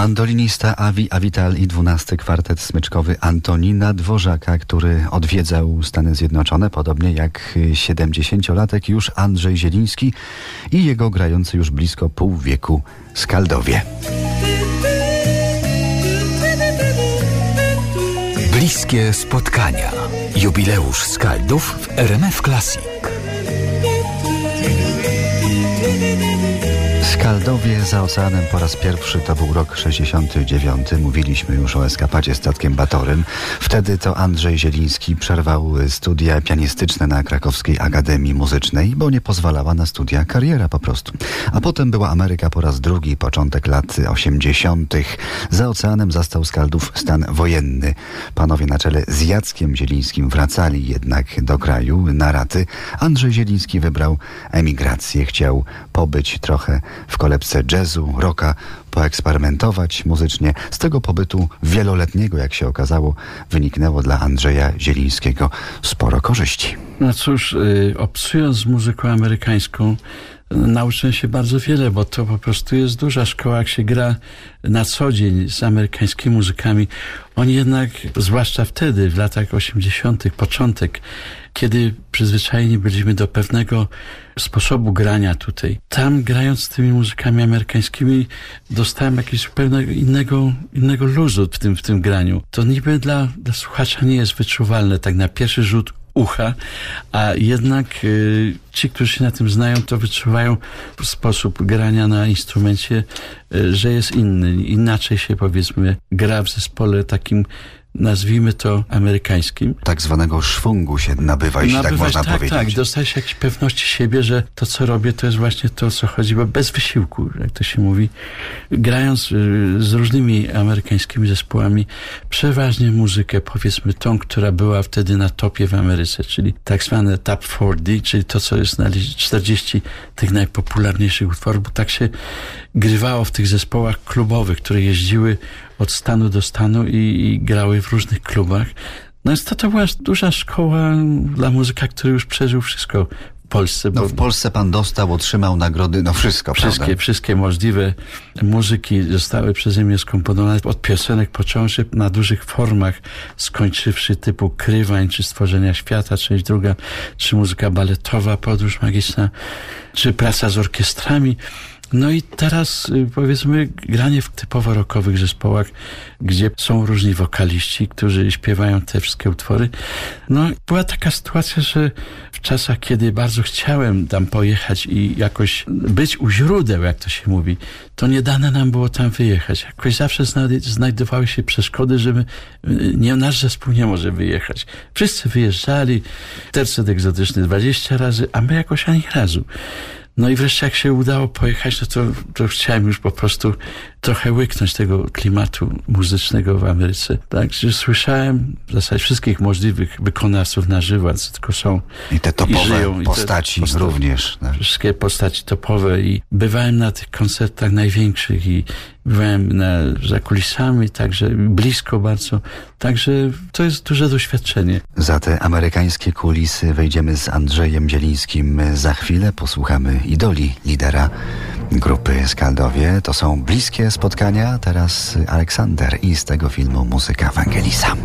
Mandolinista Avi Avital i dwunasty kwartet smyczkowy Antonina Dworzaka, który odwiedzał Stany Zjednoczone, podobnie jak 70-latek już Andrzej Zieliński i jego grający już blisko pół wieku Skaldowie. Bliskie spotkania. Jubileusz Skaldów w RMF Classic. Skaldowie za oceanem po raz pierwszy to był rok 69. Mówiliśmy już o eskapadzie statkiem Batorym. Wtedy to Andrzej Zieliński przerwał studia pianistyczne na Krakowskiej Akademii Muzycznej, bo nie pozwalała na studia kariera po prostu. A potem była Ameryka po raz drugi, początek lat 80. Za oceanem zastał Skaldów stan wojenny. Panowie na czele z Jackiem Zielińskim wracali jednak do kraju na raty. Andrzej Zieliński wybrał emigrację. Chciał pobyć trochę w kolebce jazzu, rocka, poeksperymentować muzycznie. Z tego pobytu wieloletniego, jak się okazało, wyniknęło dla Andrzeja Zielińskiego sporo korzyści. No cóż, y, obcując muzyką amerykańską, nauczyłem się bardzo wiele, bo to po prostu jest duża szkoła, jak się gra na co dzień z amerykańskimi muzykami. Oni jednak, zwłaszcza wtedy, w latach 80., początek, kiedy przyzwyczajeni byliśmy do pewnego sposobu grania tutaj. Tam grając z tymi muzykami amerykańskimi dostałem jakiegoś zupełnie innego, innego luzu w tym, w tym graniu. To niby dla, dla słuchacza nie jest wyczuwalne tak na pierwszy rzut ucha, a jednak y, ci, którzy się na tym znają, to wyczuwają sposób grania na instrumencie, y, że jest inny. Inaczej się powiedzmy gra w zespole takim nazwijmy to amerykańskim. Tak zwanego szwungu się nabywa, jeśli tak można tak, powiedzieć. Tak, dostajesz jakiejś pewności siebie, że to, co robię, to jest właśnie to, o co chodzi, bo bez wysiłku, jak to się mówi. Grając y, z różnymi amerykańskimi zespołami, przeważnie muzykę, powiedzmy tą, która była wtedy na topie w Ameryce, czyli tak zwane top 40, czyli to, co jest na 40 tych najpopularniejszych utworów, bo tak się grywało w tych zespołach klubowych, które jeździły od stanu do stanu i, i grały w różnych klubach. No jest to, to była duża szkoła dla muzyka, który już przeżył wszystko w Polsce. No w Polsce pan dostał, otrzymał nagrody, no wszystko, Wszystkie, prawda? wszystkie możliwe muzyki zostały przeze mnie skomponowane od piosenek począwszy na dużych formach, skończywszy typu Krywań, czy Stworzenia Świata, część druga, czy muzyka baletowa, Podróż Magiczna, czy praca z orkiestrami. No i teraz y, powiedzmy granie w typowo rockowych zespołach, gdzie są różni wokaliści, którzy śpiewają te wszystkie utwory. No była taka sytuacja, że w czasach, kiedy bardzo chciałem tam pojechać i jakoś być u źródeł, jak to się mówi, to nie dane nam było tam wyjechać. Jakoś zawsze znajdowały się przeszkody, żeby y, nie, nasz zespół nie może wyjechać. Wszyscy wyjeżdżali, tercet egzotyczny 20 razy, a my jakoś ani razu. No i wreszcie jak się udało pojechać, no to, to chciałem już po prostu trochę łyknąć tego klimatu muzycznego w Ameryce. Także słyszałem w zasadzie wszystkich możliwych wykonawców na żywo, tylko są I te topowe i żyją, postaci i te również. No. Wszystkie postaci topowe i bywałem na tych koncertach największych i byłem na, za kulisami, także blisko bardzo. Także to jest duże doświadczenie. Za te amerykańskie kulisy wejdziemy z Andrzejem Zielińskim za chwilę. Posłuchamy idoli lidera grupy Skaldowie. To są bliskie spotkania. Teraz Aleksander i z tego filmu muzyka Wangelisa.